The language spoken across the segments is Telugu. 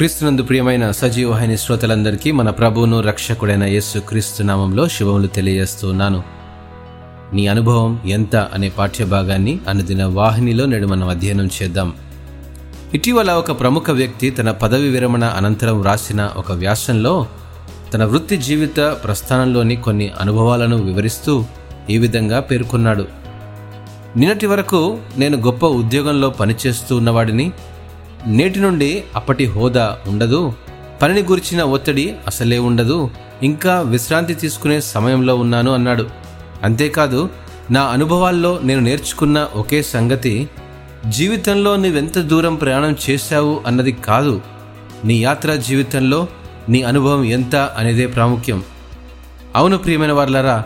క్రీస్తునందు ప్రియమైన సజీవహిని శ్రోతలందరికీ మన ప్రభువును రక్షకుడైన యేసు క్రీస్తు నామంలో శుభములు తెలియజేస్తున్నాను. నీ అనుభవం ఎంత అనే పాఠ్యభాగాన్ని అనుదిన వాహినిలో నేడు మనం అధ్యయనం చేద్దాం. ఇటీవల ఒక ప్రముఖ వ్యక్తి తన పదవి విరమణ అనంతరం రాసిన ఒక వ్యాసంలో తన వృత్తి జీవిత ప్రస్థానంలోని కొన్ని అనుభవాలను వివరిస్తూ ఈ విధంగా పేర్కొన్నాడు. నిన్నటి వరకు నేను గొప్ప ఉద్యోగంలో పనిచేస్తూ ఉన్నవాడిని నేటి నుండి అప్పటి హోదా ఉండదు. పనిని గురించిన ఒత్తిడి అసలే ఉండదు. ఇంకా విశ్రాంతి తీసుకునే సమయంలో ఉన్నాను అన్నాడు. అంతేకాదు నా అనుభవాల్లో నేను నేర్చుకున్న ఒకే సంగతి జీవితంలో నువ్వెంత దూరం ప్రయాణం చేశావు అన్నది కాదు. నీ యాత్రా జీవితంలో నీ అనుభవం ఎంత అనేదే ప్రాముఖ్యం. అవును ప్రియమైన వార్లరా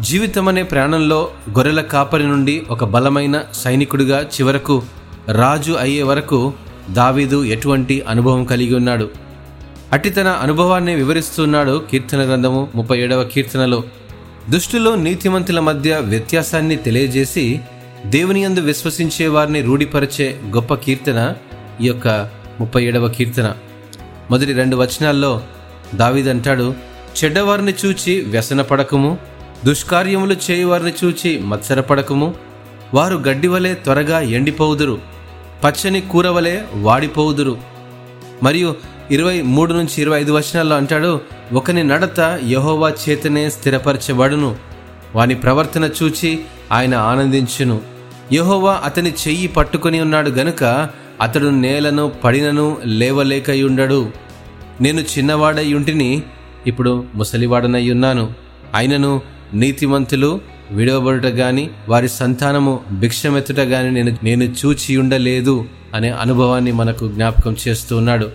జీవితం అనే ప్రయాణంలో గొర్రెల కాపరి నుండి ఒక బలమైన సైనికుడిగా చివరకు రాజు అయ్యే వరకు దావీదు ఎటువంటి అనుభవం కలిగి ఉన్నాడు? అట్టి తన అనుభవాన్ని వివరిస్తున్నాడు కీర్తన గ్రంథము ముప్పై ఏడవ కీర్తనలో. దుష్టులు నీతిమంతుల మధ్య వ్యత్యాసాన్ని తెలియజేసి దేవుని యందు విశ్వసించే వారిని రూఢిపరిచే గొప్ప కీర్తన ఈ యొక్క ముప్పై ఏడవ కీర్తన. మొదటి రెండు వచనాల్లో దావీదంటాడు చెడ్డవారిని చూచి వ్యసనపడకము దుష్కార్యములు చేయువారిని చూచి మత్సరపడకము వారు గడ్డి వలె త్వరగా ఎండిపోవుదురు. పచ్చని కూరవలే వాడిపోవుదురు. మరియు ఇరవై మూడు నుంచి ఇరవై ఐదు వచనాల్లో అంటాడు ఒకని నడత యహోవా చేతనే స్థిరపరచబడును. వాని ప్రవర్తన చూచి ఆయన ఆనందించును. యహోవా అతని చెయ్యి పట్టుకొని ఉన్నాడు గనుక అతడు నేలను పడినను లేవలేకయుండడు. నేను చిన్నవాడై ఉంటిని ఇప్పుడు ముసలివాడనై ఉన్నాను. అయినను నీతిమంతులు విడవబడుట గాని వారి సంతానము భిక్షమెత్తుట గాని నేను నేను చూచి ఉండలేదు అనే అనుభవాన్ని మనకు జ్ఞాపకం చేస్తూ ఉన్నాడు.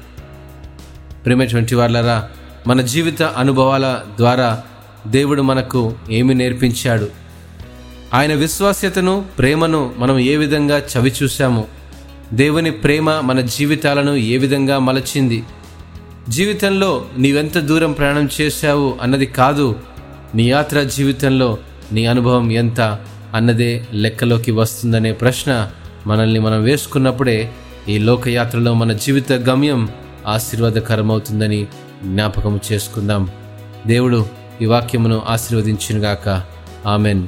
ప్రేమటువంటి వాళ్ళరా మన జీవిత అనుభవాల ద్వారా దేవుడు మనకు ఏమి నేర్పించాడు? ఆయన విశ్వాస్యతను ప్రేమను మనం ఏ విధంగా చవి చూశాము? దేవుని ప్రేమ మన జీవితాలను ఏ విధంగా మలచింది? జీవితంలో నీవెంత దూరం ప్రయాణం చేశావు అన్నది కాదు నీ యాత్ర జీవితంలో నీ అనుభవం ఎంత అన్నదే లెక్కలోకి వస్తుందనే ప్రశ్న మనల్ని మనం వేసుకున్నప్పుడే ఈ లోకయాత్రలో మన జీవిత గమ్యం ఆశీర్వాదకరమవుతుందని జ్ఞాపకం చేసుకుందాం. దేవుడు ఈ వాక్యమును ఆశీర్వదించినగాక. ఆమెన్.